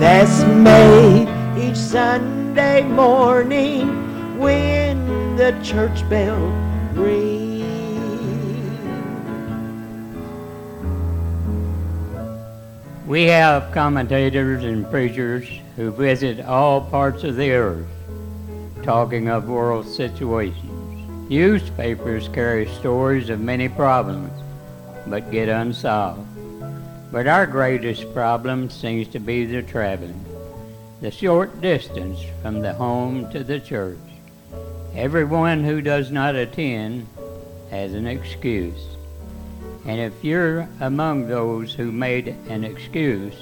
that's made each Sunday morning when the church bell rings. We have commentators and preachers who visit all parts of the earth talking of world situations. Newspapers carry stories of many problems but get unsolved. But our greatest problem seems to be the traveling, the short distance from the home to the church. Everyone who does not attend has an excuse. And if you're among those who made an excuse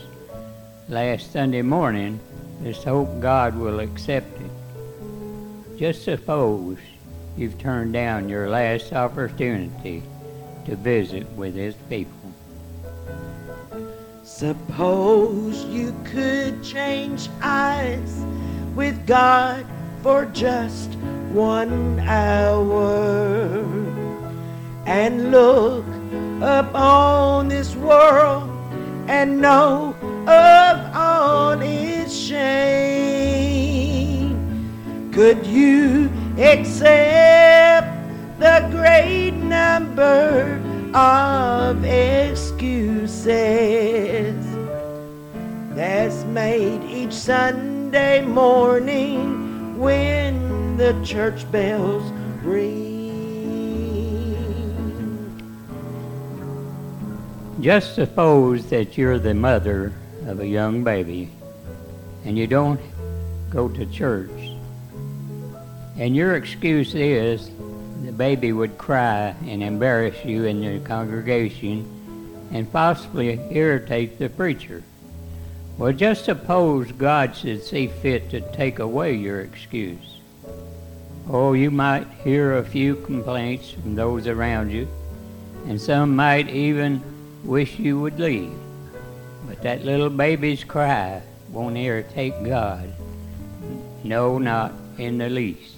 last Sunday morning, just hope God will accept it. Just suppose you've turned down your last opportunity to visit with His people. Suppose you could change eyes with God for just one hour and look upon this world and know of all its shame. Could you accept the great number of excuses that's made each Sunday morning when the church bells ring? Just suppose that you're the mother of a young baby and you don't go to church. And your excuse is the baby would cry and embarrass you in the congregation and possibly irritate the preacher. Well, just suppose God should see fit to take away your excuse. Oh, you might hear a few complaints from those around you, and some might even wish you would leave. But that little baby's cry won't irritate God. No, not in the least.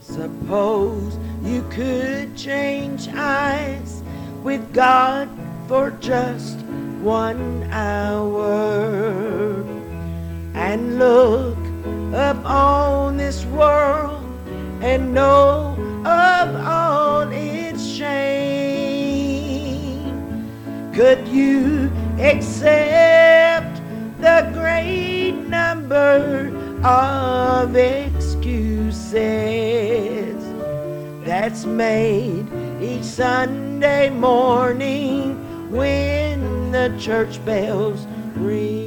Suppose you could change eyes with God for just one hour and look upon this world and know of all its shame. Could you accept the great number of excuses that's made each Sunday morning when the church bells ring?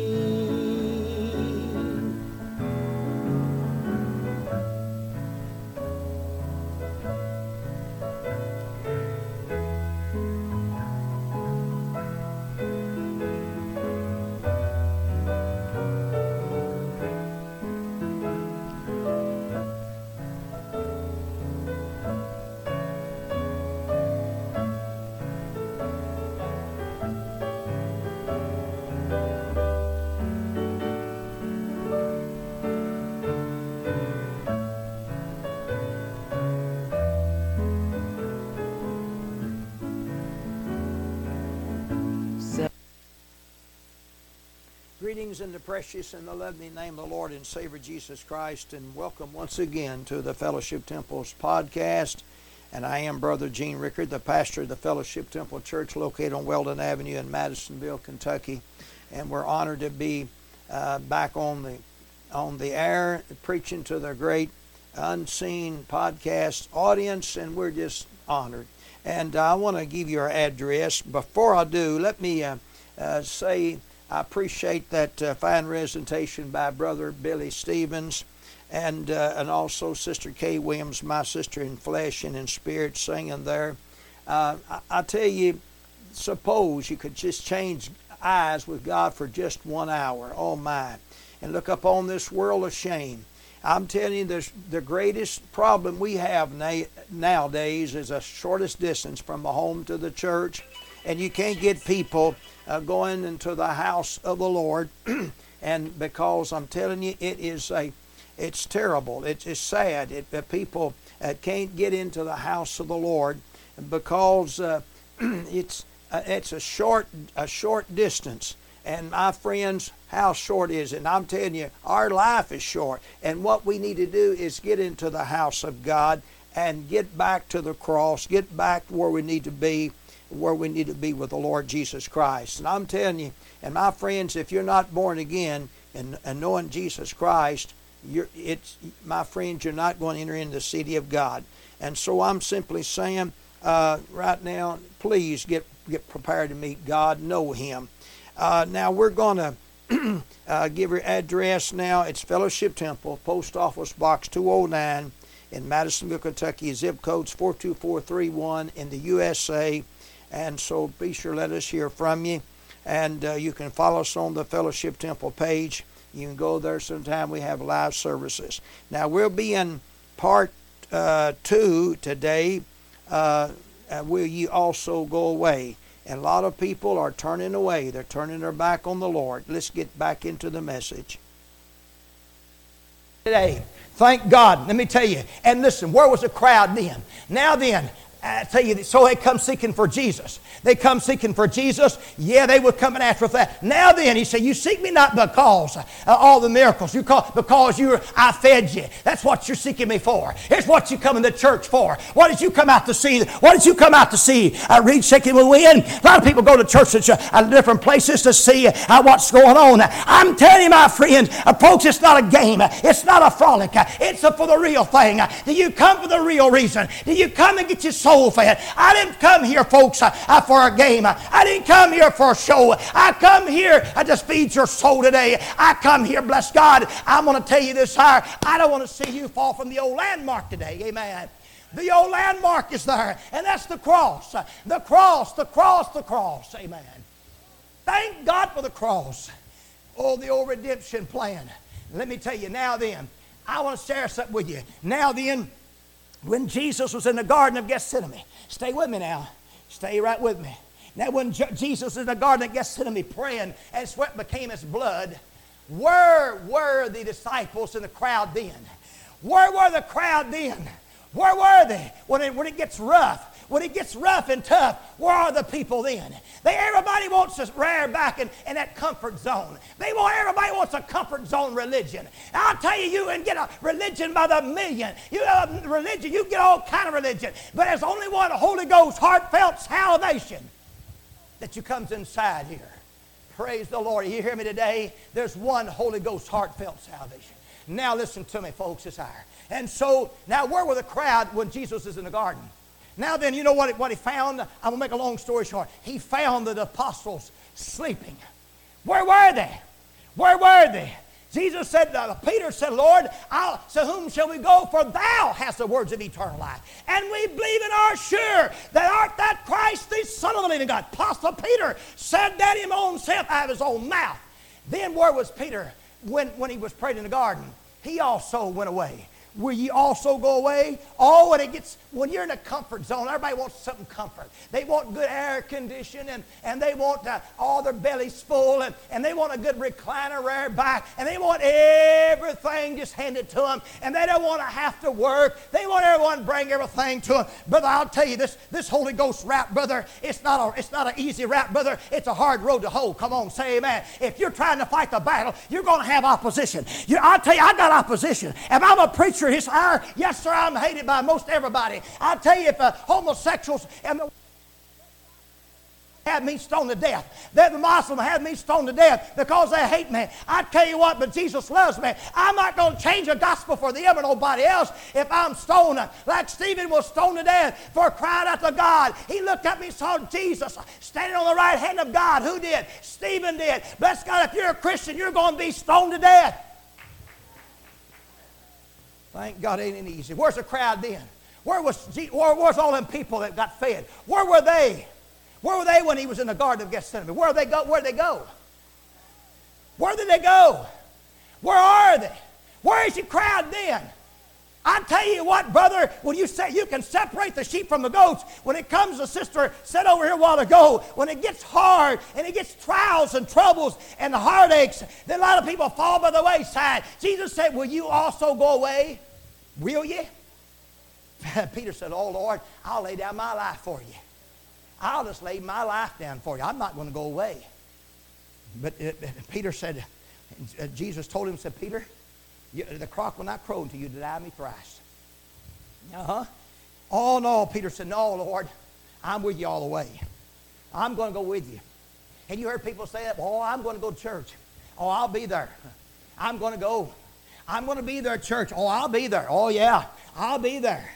Greetings in the precious and the lovely name of the Lord and Savior Jesus Christ, and welcome once again to the Fellowship Temple's podcast. And I am Brother Gene Rickard, the pastor of the Fellowship Temple Church located on Weldon Avenue in Madisonville, Kentucky. And we're honored to be uh, back on the on the air preaching to the great unseen podcast audience, and we're just honored. And I want to give you our address. Before I do, let me uh, uh, say I appreciate that uh, fine recitation by Brother Billy Stevens and, uh, and also Sister Kay Williams, my sister in flesh and in spirit, singing there. Uh, I, I tell you, suppose you could just change eyes with God for just one hour. Oh, my. And look upon this world of shame. I'm telling you, the, the greatest problem we have na- nowadays is the shortest distance from the home to the church. And you can't get people uh, going into the house of the Lord. and because I'm telling you, it is a, it's terrible. It's, it's sad. It, people uh, can't get into the house of the Lord because uh, it's uh, it's a short, a short distance. And my friends, how short is it? And I'm telling you, our life is short. And what we need to do is get into the house of God and get back to the cross, get back where we need to be, where we need to be with the Lord Jesus Christ. And I'm telling you, and my friends, if you're not born again and, and knowing Jesus Christ, you're, it's my friends, you're not going to enter into the city of God. And so I'm simply saying, uh, right now, please get get prepared to meet God, know Him. Uh, now we're going to uh, give your address now. It's Fellowship Temple, Post Office Box 209 in Madisonville, Kentucky. Zip codes 42431 in the USA. And so be sure let us hear from you. And uh, you can follow us on the Fellowship Temple page. You can go there sometime. We have live services. Now we'll be in part uh, two today. Uh, will ye also go away? And a lot of people are turning away. They're turning their back on the Lord. Let's get back into the message. Today, thank God. Let me tell you. And listen, where was the crowd then? Now then, I tell you, so they come seeking for Jesus. They come seeking for Jesus. Yeah, they were coming after that. Now then, he said, you seek me not because uh, all the miracles. You call because you I fed you. That's what you're seeking me for. It's what you come in the church for. What did you come out to see? What did you come out to see? I reed Shaking with Wind. A lot of people go to churches uh, at different places to see uh, what's going on. I'm telling you, my friend, uh, folks, it's not a game. It's not a frolic. It's for the real thing. Do you come for the real reason? Do you come and get your soul soul fed. I didn't come here, folks, uh, uh, for a game. I didn't come here for a show. I come here uh, to feed your soul today. I come here, bless God. I'm going to tell you this higher. I don't want to see you fall from the old landmark today. Amen. The old landmark is there, and that's the cross. The cross, the cross, the cross. Amen. Thank God for the cross. Oh, the old redemption plan. Let me tell you now then, I want to share something with you. Now then, when Jesus was in the Garden of Gethsemane, stay with me now. Stay right with me. Now, when Jesus was in the Garden of Gethsemane praying and sweat became his blood, where were the disciples in the crowd then? Where were the crowd then? Where were they when it, when it gets rough? When it gets rough and tough, where are the people then? They everybody wants to rear back in, in that comfort zone. They want everybody wants a comfort zone religion. I'll tell you, you can get a religion by the million. You a religion, you get all kind of religion, but there's only one Holy Ghost heartfelt salvation that you comes inside here. Praise the Lord. You hear me today? There's one Holy Ghost heartfelt salvation. Now listen to me, folks, it's higher. And so, now where were the crowd when Jesus is in the garden? Now then, you know what, what he found? I'm going to make a long story short. He found the apostles sleeping. Where were they? Where were they? Jesus said, uh, Peter said, Lord, I'll, to whom shall we go? For thou hast the words of eternal life. And we believe and are sure that art that Christ, the Son of the living God. Apostle Peter said that him own self out of his own mouth. Then where was Peter when, when he was praying in the garden? He also went away. Will ye also go away? Oh, when it gets when you're in a comfort zone, everybody wants something comfort. They want good air conditioning and, and they want all their bellies full and, and they want a good recliner rear back and they want everything just handed to them and they don't want to have to work. They want everyone to bring everything to them. Brother, I'll tell you this this Holy Ghost rap, brother, it's not a it's not an easy rap, brother. It's a hard road to hoe. Come on, say amen. If you're trying to fight the battle, you're going to have opposition. You, I'll tell you, I got opposition. If I'm a preacher hour, yes, sir, I'm hated by most everybody. I tell you, if uh, homosexuals and the had me stoned to death. That the Muslim had me stoned to death because they hate me. I tell you what, but Jesus loves me. I'm not going to change the gospel for them or nobody else if I'm stoned. Like Stephen was stoned to death for crying out to God. He looked up and saw Jesus standing on the right hand of God. Who did? Stephen did. Bless God, if you're a Christian, you're going to be stoned to death. Thank God it ain't easy. Where's the crowd then? Where was where was all them people that got fed? Where were they? Where were they when he was in the Garden of Gethsemane? Where they go? Where did they go? Where did they go? Where are they? Where is the crowd then? I tell you what, brother, when you say you can separate the sheep from the goats, when it comes, the sister said over here a while ago, when it gets hard and it gets trials and troubles and heartaches, then a lot of people fall by the wayside. Jesus said, Will you also go away? Will you? Peter said, Oh Lord, I'll lay down my life for you. I'll just lay my life down for you. I'm not going to go away. But Peter said, uh, Jesus told him, said, Peter, you, the cock will not crow until you deny me thrice. Uh-huh. Oh, no, Peter said, no, Lord, I'm with you all the way. I'm going to go with you. And you heard people say that, oh, I'm going to go to church. Oh, I'll be there. I'm going to go. I'm going to be there at church. Oh, I'll be there. Oh, yeah, I'll be there.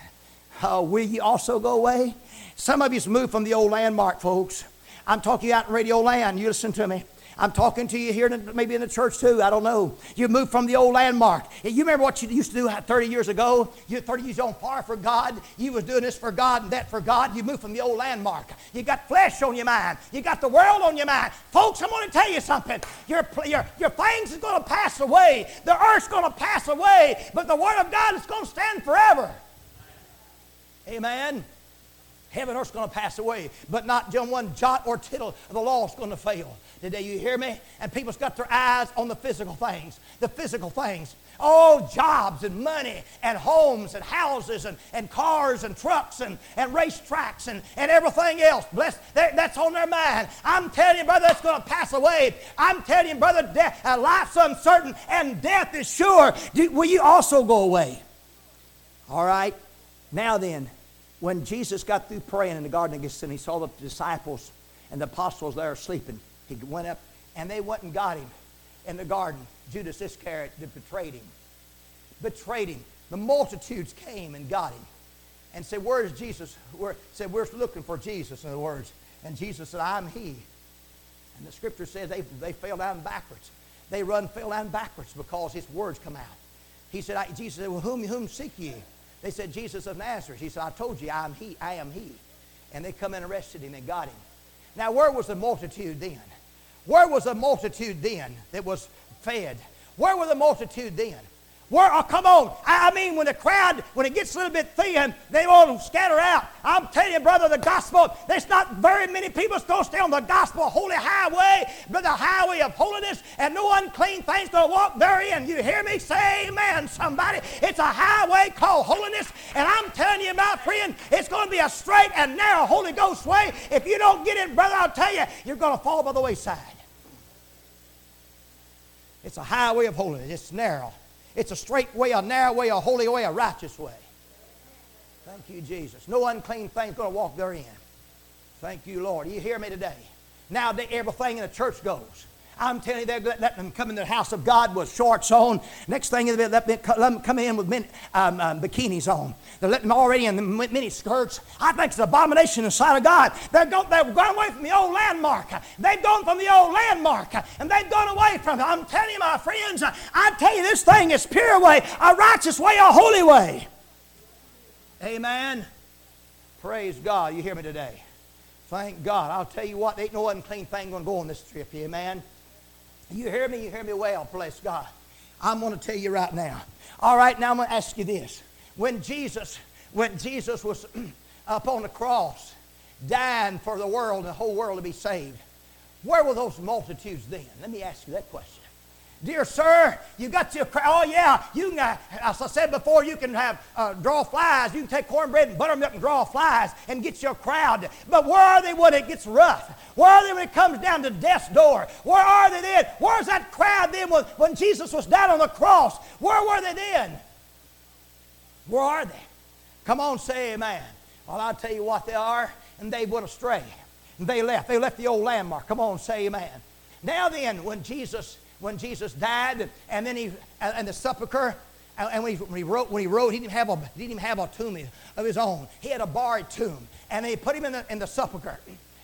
Uh, will you also go away? Some of you's moved from the old landmark, folks. I'm talking out in radio land. You listen to me. I'm talking to you here, maybe in the church too. I don't know. You moved from the old landmark. You remember what you used to do 30 years ago? You 30 years on fire for God. You was doing this for God and that for God. You moved from the old landmark. You got flesh on your mind. You got the world on your mind. Folks, I'm going to tell you something. Your, your, your things is going to pass away. The earth's going to pass away. But the Word of God is going to stand forever. Amen. Heaven and earth's going to pass away, but not just one jot or tittle of the law is going to fail. Today, you hear me? And people's got their eyes on the physical things. The physical things. Oh, jobs and money and homes and houses and, and cars and trucks and, and racetracks and, and everything else. Bless, that's on their mind. I'm telling you, brother, that's going to pass away. I'm telling you, brother, death, uh, life's uncertain and death is sure. Do, will you also go away? All right. Now then, when Jesus got through praying in the Garden of Gethsemane, he saw the disciples and the apostles there sleeping. He went up and they went and got him in the garden. Judas Iscariot betrayed him. Betrayed him. The multitudes came and got him and said, Where is Jesus? We're, said, We're looking for Jesus, in other words. And Jesus said, I'm he. And the scripture says they, they fell down backwards. They run, fell down backwards because his words come out. He said, I, Jesus said, Well, whom, whom seek ye? They said, Jesus of Nazareth. He said, I told you, I am he. I am he. And they come and arrested him and got him. Now, where was the multitude then? Where was the multitude then that was fed? Where were the multitude then? Where, oh, come on. I, I mean, when the crowd, when it gets a little bit thin, they all scatter out. I'm telling you, brother, the gospel, there's not very many people to stay on the gospel holy highway, but the highway of holiness, and no unclean thing's going to walk therein. You hear me say amen, somebody? It's a highway called holiness, and I'm telling you, my friend, it's going to be a straight and narrow Holy Ghost way. If you don't get it, brother, I'll tell you, you're going to fall by the wayside. It's a highway of holiness. It's narrow. It's a straight way, a narrow way, a holy way, a righteous way. Thank you, Jesus. No unclean thing's going to walk therein. Thank you, Lord. You hear me today? Now everything in the church goes. I'm telling you, they're letting them come in the house of God with shorts on. Next thing, they're letting them come in with mini, um, um, bikinis on. They're letting them already in the mini skirts. I think it's an abomination in the sight of God. They're, go, they're going away from the old landmark. They've gone from the old landmark, and they've gone away from it. I'm telling you, my friends, I tell you, this thing is pure way, a righteous way, a holy way. Amen. Praise God. You hear me today? Thank God. I'll tell you what, there ain't no unclean thing going to go on this trip. Amen. You hear me? You hear me well, bless God. I'm going to tell you right now. All right, now I'm going to ask you this. When Jesus, when Jesus was up on the cross, dying for the world, the whole world to be saved, where were those multitudes then? Let me ask you that question. Dear sir, you got your crowd. Oh, yeah, you can, uh, as I said before, you can have uh, draw flies. You can take cornbread and buttermilk and draw flies and get your crowd. But where are they when it gets rough? Where are they when it comes down to death's door? Where are they then? Where's that crowd then when, when Jesus was down on the cross? Where were they then? Where are they? Come on, say amen. Well, I'll tell you what they are, and they went astray. And they left. They left the old landmark. Come on, say amen. Now then, when Jesus when Jesus died, and then he and the sepulcher. And when he, when he wrote, when he wrote, he didn't have a he didn't even have a tomb of his own. He had a borrowed tomb, and they put him in the in the sepulcher.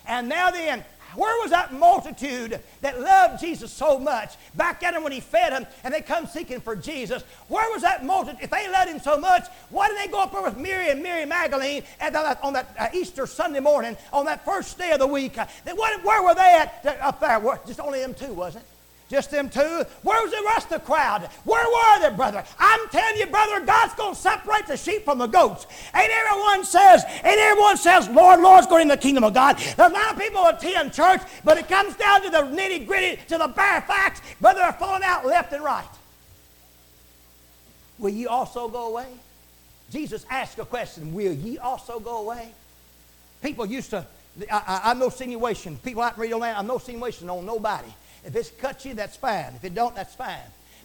And now then, where was that multitude that loved Jesus so much back at him when he fed them and they come seeking for Jesus? Where was that multitude? If they loved him so much, why did they go up there with Mary and Mary Magdalene on that uh, Easter Sunday morning on that first day of the week? Where were they at up there? Just only them two, wasn't it? Just them two? Where was the rest of the crowd? Where were they, brother? I'm telling you, brother, God's going to separate the sheep from the goats. Ain't everyone says, ain't everyone says, Lord, Lord's going in the kingdom of God. There's a lot of people attend church, but it comes down to the nitty gritty, to the bare facts. Brother, they're falling out left and right. Will ye also go away? Jesus asked a question, will ye also go away? People used to I, I, I'm no sinuation. People out in radio land, I'm no sinuation on nobody. If it's cut you, that's fine. If it don't, that's fine.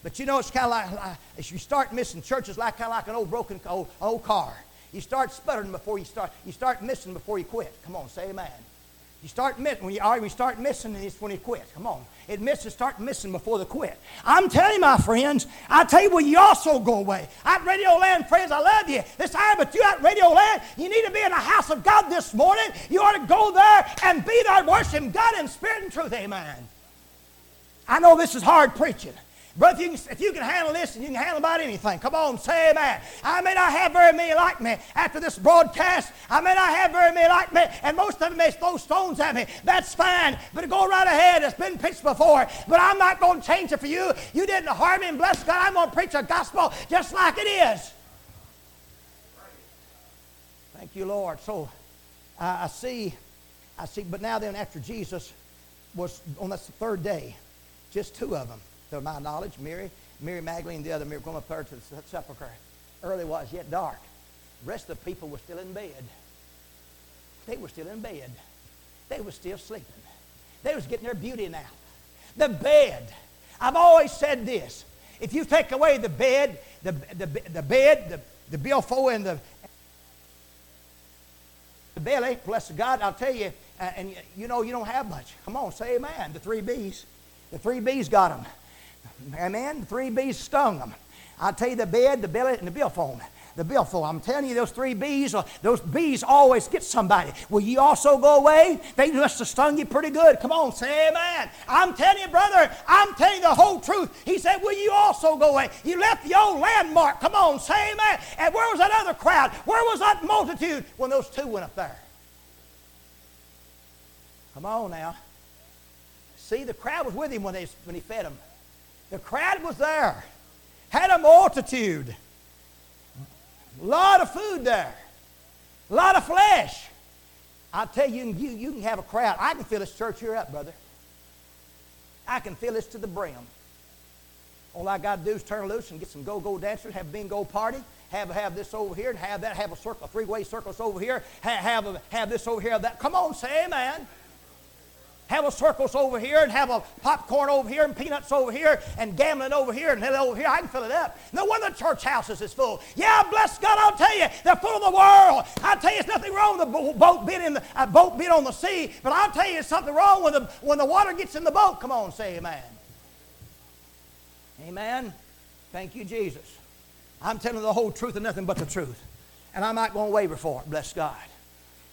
But you know, it's kind of like, like if you start missing churches, like kind of like an old broken old, old car. You start sputtering before you start. You start missing before you quit. Come on, say amen. You start missing when you are. Start missing, and it's when you quit. Come on, it misses. Start missing before the quit. I'm telling you, my friends. I tell you, will you also go away? At Radio Land, friends, I love you this time, but you at Radio Land, you need to be in the house of God this morning. You ought to go there and be there, worship God in spirit and truth. Amen. I know this is hard preaching. Brother, if you, can, if you can handle this and you can handle about anything, come on, say amen. I may not have very many like me after this broadcast. I may not have very many like me, and most of them may throw stones at me. That's fine, but go right ahead. It's been preached before, but I'm not going to change it for you. You didn't harm me, and bless God, I'm going to preach a gospel just like it is. Thank you, Lord. So uh, I see, I see, but now then, after Jesus was on that third day, just two of them to my knowledge, Mary, Mary Magdalene, the other Mary, going up there to the sepulchre. Early was yet dark. The rest of the people were still in bed. They were still in bed. They were still sleeping. They was getting their beauty now. The bed. I've always said this. If you take away the bed, the, the, the bed, the, the billfold, and the, the belly, bless God, I'll tell you, uh, and you know you don't have much. Come on, say amen. The three B's. The three B's got them. Amen. The three bees stung them. I'll tell you the bed, the belly, and the billfold. The billfold. I'm telling you, those three uh, those bees always get somebody. Will you also go away? They must have stung you pretty good. Come on, say amen. I'm telling you, brother, I'm telling you the whole truth. He said, Will you also go away? You left the old landmark. Come on, say amen. And where was that other crowd? Where was that multitude when those two went up there? Come on now. See, the crowd was with him when, they, when he fed them. The crowd was there, had a multitude, a lot of food there, a lot of flesh. I tell you, you, you can have a crowd. I can fill this church here up, brother. I can fill this to the brim. All I got to do is turn loose and get some go-go dancers, have a bingo party, have, have this over here, and have that, have a circle, a three-way circus over here, have, have, a, have this over here, that. Come on, say amen have a circus over here and have a popcorn over here and peanuts over here and gambling over here and over here. I can fill it up. No wonder the church houses is full. Yeah, bless God, I'll tell you, they're full of the world. I'll tell you, it's nothing wrong with the boat being in the boat being on the sea, but I'll tell you, it's something wrong when the when the water gets in the boat. Come on, say amen. Amen. Thank you, Jesus. I'm telling the whole truth and nothing but the truth. And I'm not going to waver for it, bless God.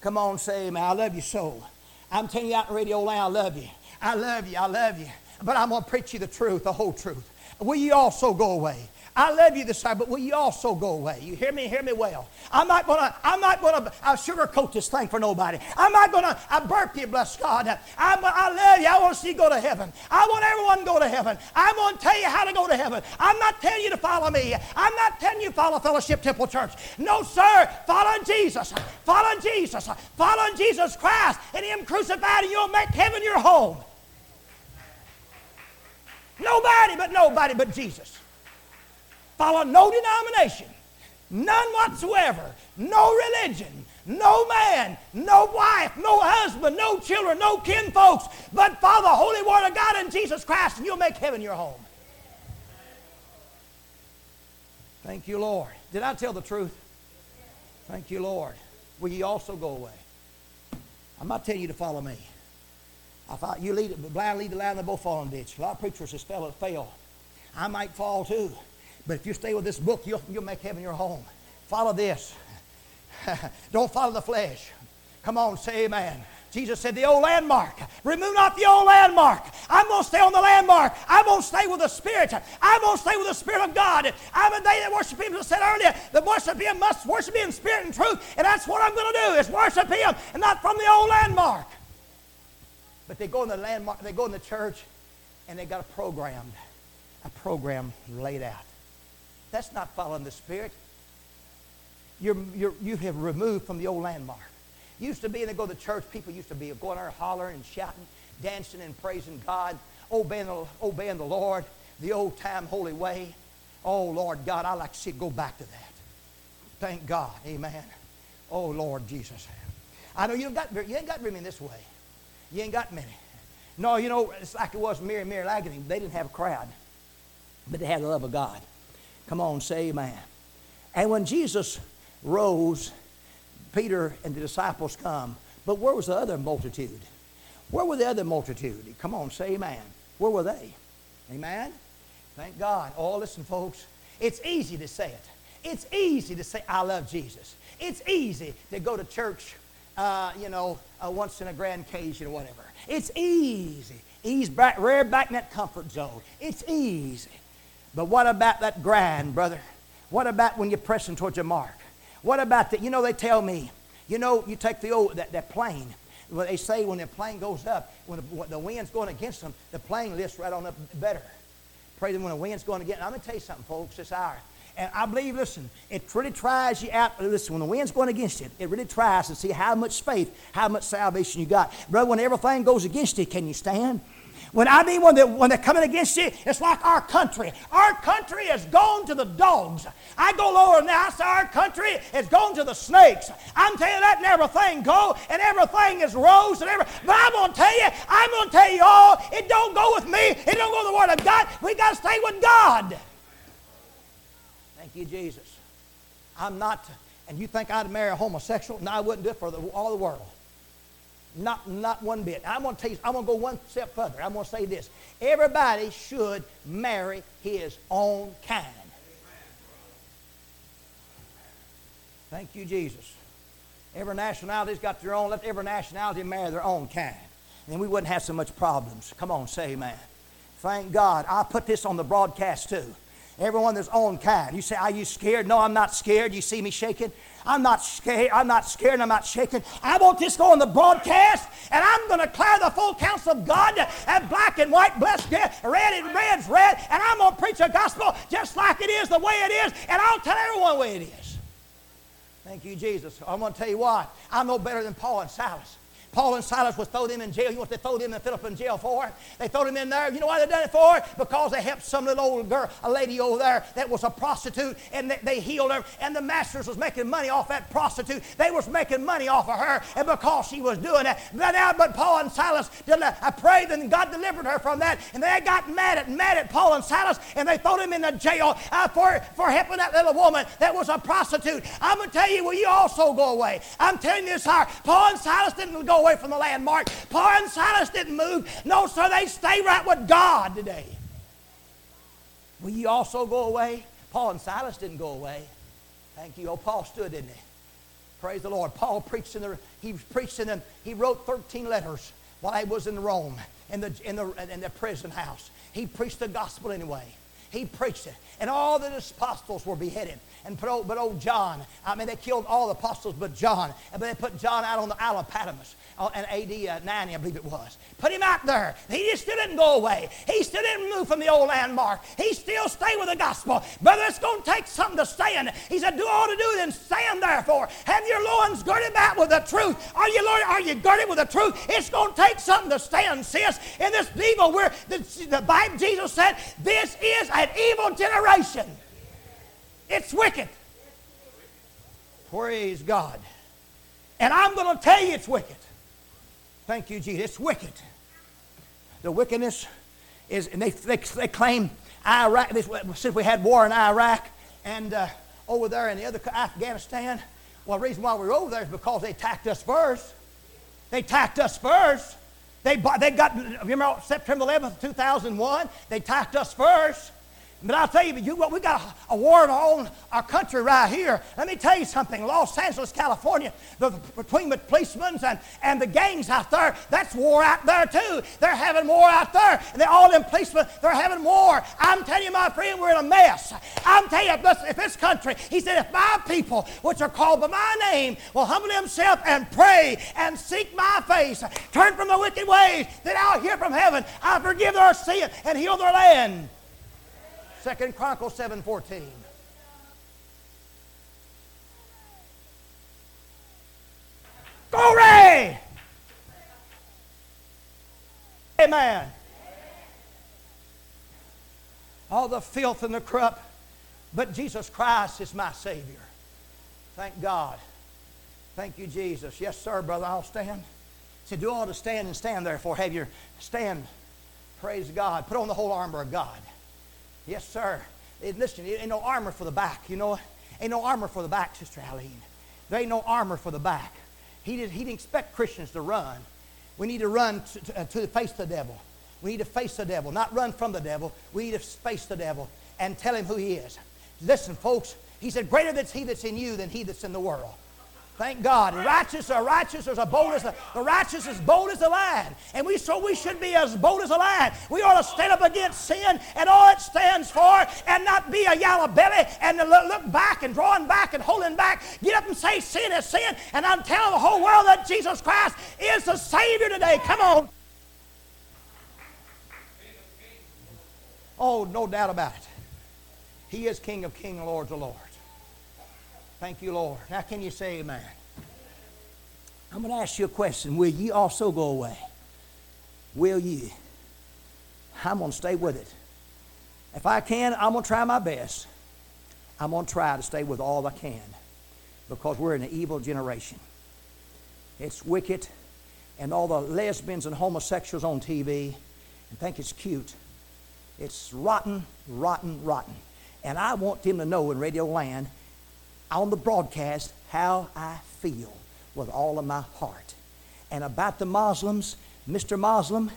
Come on, say amen. I love you so. I'm telling you out in radio land, I love you. I love you. I love you. But I'm going to preach you the truth, the whole truth. Will you also go away? I love you this time, but will you also go away? You hear me? Hear me well. I'm not gonna. I'm not gonna uh, sugarcoat this thing for nobody. I'm not gonna uh, burp you, bless God. I'm, I love you. I want to see you go to heaven. I want everyone to go to heaven. I'm gonna tell you how to go to heaven. I'm not telling you to follow me. I'm not telling you follow Fellowship Temple Church. No, sir. Follow Jesus. Follow Jesus. Follow Jesus Christ and Him crucified, and you'll make heaven your home. Nobody but nobody but Jesus. Follow no denomination, none whatsoever, no religion, no man, no wife, no husband, no children, no kin folks, but follow the Holy Word of God and Jesus Christ, and you'll make heaven your home. Thank you, Lord. Did I tell the truth? Thank you, Lord. Will you also go away? I'm not telling you to follow me. I thought you lead the blind lead the line, they both fall in ditch. A lot of preachers just fell, fail. I might fall too. But if you stay with this book, you'll, you'll make heaven your home. Follow this. Don't follow the flesh. Come on, say amen. Jesus said, The old landmark. Remove not the old landmark. I'm going to stay on the landmark. I'm going to stay with the Spirit. I'm going to stay with the Spirit of God. I'm a day that worship Him. I said earlier, the worship Him must worship Him in spirit and truth. And that's what I'm going to do, is worship Him and not from the old landmark. But they go in the landmark, they go in the church, and they got a program, a program laid out. That's not following the Spirit. You're, you're, you have removed from the old landmark. Used to be, and they go to church, people used to be going there hollering and shouting, dancing and praising God, obeying the, obeying the Lord, the old time holy way. Oh, Lord God, I like to see it go back to that. Thank God. Amen. Oh, Lord Jesus. I know you, got, you ain't got many this way. You ain't got many. No, you know, it's like it was Mary, Mary Magdalene. They didn't have a crowd, but they had the love of God. Come on, say amen. And when Jesus rose, Peter and the disciples come. But where was the other multitude? Where were the other multitude? Come on, say amen. Where were they? Amen? Thank God. Oh, listen, folks. It's easy to say it. It's easy to say, I love Jesus. It's easy to go to church, uh, you know, uh, once in a grand occasion or whatever. It's easy. Ease back, rare back in that comfort zone. It's easy. But what about that grind, brother? What about when you're pressing towards your mark? What about that? You know, they tell me, you know, you take the old, that, that plane. Well, they say when the plane goes up, when the, when the wind's going against them, the plane lifts right on up better. Pray that when the wind's going against, I'm going to tell you something, folks, this hour. And I believe, listen, it really tries you out. Listen, when the wind's going against you, it really tries to see how much faith, how much salvation you got. Brother, when everything goes against you, can you stand? When I mean when they're, when they're coming against you, it's like our country. Our country has gone to the dogs. I go lower now. I say our country has gone to the snakes. I'm telling you that and everything go and everything is rose and every. But I'm to tell you, I'm to tell you all, it don't go with me. It don't go with the Word of God. We got to stay with God. Thank you, Jesus. I'm not, and you think I'd marry a homosexual? No, I wouldn't do it for the, all the world. Not, not one bit. I'm going to tell you, I'm going to go one step further. I'm going to say this. Everybody should marry his own kind. Thank you, Jesus. Every nationality's got their own, let every nationality marry their own kind. And then we wouldn't have so much problems. Come on, say amen. Thank God. I put this on the broadcast too. Everyone there's own kind. You say, Are you scared? No, I'm not scared. You see me shaking? I'm not scared. I'm not scared I'm not shaking. I want this go on the broadcast and I'm going to declare the full counsel of God and black and white, blessed, red and red's red, and I'm going to preach a gospel just like it is, the way it is, and I'll tell everyone the way it is. Thank you, Jesus. I'm going to tell you what. I'm no better than Paul and Silas. Paul and Silas was throw them in jail. You know what they throw them in Philippian jail for? They throw them in there. You know why they done it for? Because they helped some little old girl, a lady over there that was a prostitute, and they, they healed her. And the masters was making money off that prostitute. They was making money off of her, and because she was doing that. But now, but Paul and Silas, did I pray that God delivered her from that, and they got mad at mad at Paul and Silas, and they threw them in the jail uh, for for helping that little woman that was a prostitute. I'm gonna tell you, will you also go away? I'm telling you this here. Paul and Silas didn't go away from the landmark. Paul and Silas didn't move. No, sir, they stay right with God today. Will you also go away? Paul and Silas didn't go away. Thank you. Oh, Paul stood, didn't he? Praise the Lord. Paul preached in the, he preached in them, he wrote 13 letters while he was in Rome, in the, in the, in the prison house. He preached the gospel anyway. He preached it. And all the apostles were beheaded. And but old, but old John, I mean, they killed all the apostles but John. But they put John out on the Isle of Patmos uh, in AD uh, 90, I believe it was. Put him out there. He just still didn't go away. He still didn't move from the old landmark. He still stayed with the gospel. Brother, it's going to take something to stand. He said, do all to do, then stand therefore. Have your loins girded about with the truth. Are you, Lord, are you girded with the truth? It's going to take something to stand, sis. In this evil, where the, the Bible, Jesus said, this is an evil generation. It's wicked. Praise God. And I'm going to tell you it's wicked. Thank you, Jesus. It's wicked. The wickedness is, and they, they, they claim Iraq, since we had war in Iraq and uh, over there in the other Afghanistan, well, the reason why we were over there is because they attacked us first. They attacked us first. They, they got, remember September 11th, 2001? They attacked us first. But I'll tell you, you, we got a, a war in our own our country right here. Let me tell you something. Los Angeles, California, the, between the policemen and, and the gangs out there, that's war out there too. They're having war out there. And they're all them policemen, they're having war. I'm telling you, my friend, we're in a mess. I'm telling you, if this country, he said, if my people, which are called by my name, will humble themselves and pray and seek my face, turn from the wicked ways, then I'll hear from heaven. I'll forgive their sin and heal their land. Second Chronicles 7.14. Glory! Amen. All the filth and the corrupt, but Jesus Christ is my Savior. Thank God. Thank you, Jesus. Yes, sir, brother. I'll stand. He said, Do all to stand and stand, therefore. Have your stand. Praise God. Put on the whole armor of God. Yes, sir. Listen, ain't no armor for the back. You know, ain't no armor for the back, Sister Aline. There ain't no armor for the back. He, did, he didn't expect Christians to run. We need to run to, to, uh, to face the devil. We need to face the devil, not run from the devil. We need to face the devil and tell him who he is. Listen, folks, he said, Greater is he that's in you than he that's in the world. Thank God. Righteous are righteous as bold as the, righteous as bold as a lion. And we so we should be as bold as a lion. We ought to stand up against sin and all it stands for and not be a yellow belly and look back and drawing back and holding back. Get up and say sin is sin. And I'm telling the whole world that Jesus Christ is the Savior today. Come on. Oh, no doubt about it. He is King of kings Lord of lords. Thank you, Lord. Now, can you say amen? I'm going to ask you a question. Will you also go away? Will you? I'm going to stay with it. If I can, I'm going to try my best. I'm going to try to stay with all I can because we're in an evil generation. It's wicked, and all the lesbians and homosexuals on TV and think it's cute. It's rotten, rotten, rotten. And I want them to know in Radio Land on the broadcast how I feel with all of my heart. And about the Muslims, Mr. Muslim,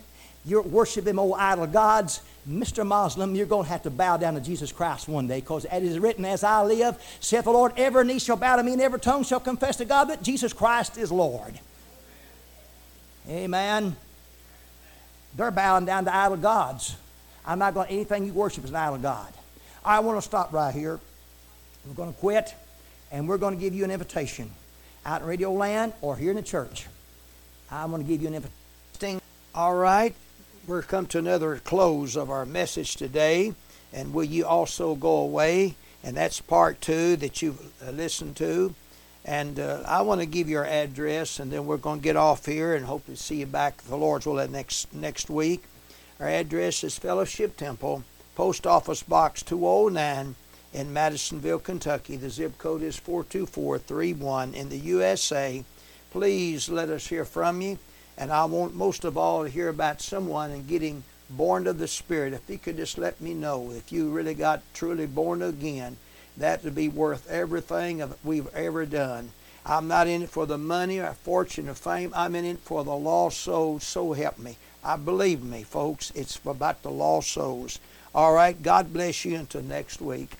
you're worshiping old idol gods. Mr. Muslim, you're going to have to bow down to Jesus Christ one day because it is written, As I live, saith the Lord, every knee shall bow to me and every tongue shall confess to God that Jesus Christ is Lord. Amen. They're bowing down to idol gods. I'm not going to, anything you worship is an idol God. I want to stop right here. We're going to quit and we're going to give you an invitation out in Radio Land or here in the church. I'm going to give you an invitation. All right, we're come to another close of our message today, and will you also go away? And that's part two that you've uh, listened to. And uh, I want to give your address, and then we're going to get off here and hopefully see you back, the Lord's will, next next week. Our address is Fellowship Temple, Post Office Box 209 in Madisonville, Kentucky. The zip code is 42431 in the USA. Please let us hear from you. And I want most of all to hear about someone and getting born of the Spirit. If you could just let me know if you really got truly born again, that would be worth everything we've ever done. I'm not in it for the money or fortune or fame. I'm in it for the lost souls. So help me. I believe me, folks. It's about the lost souls. All right. God bless you until next week.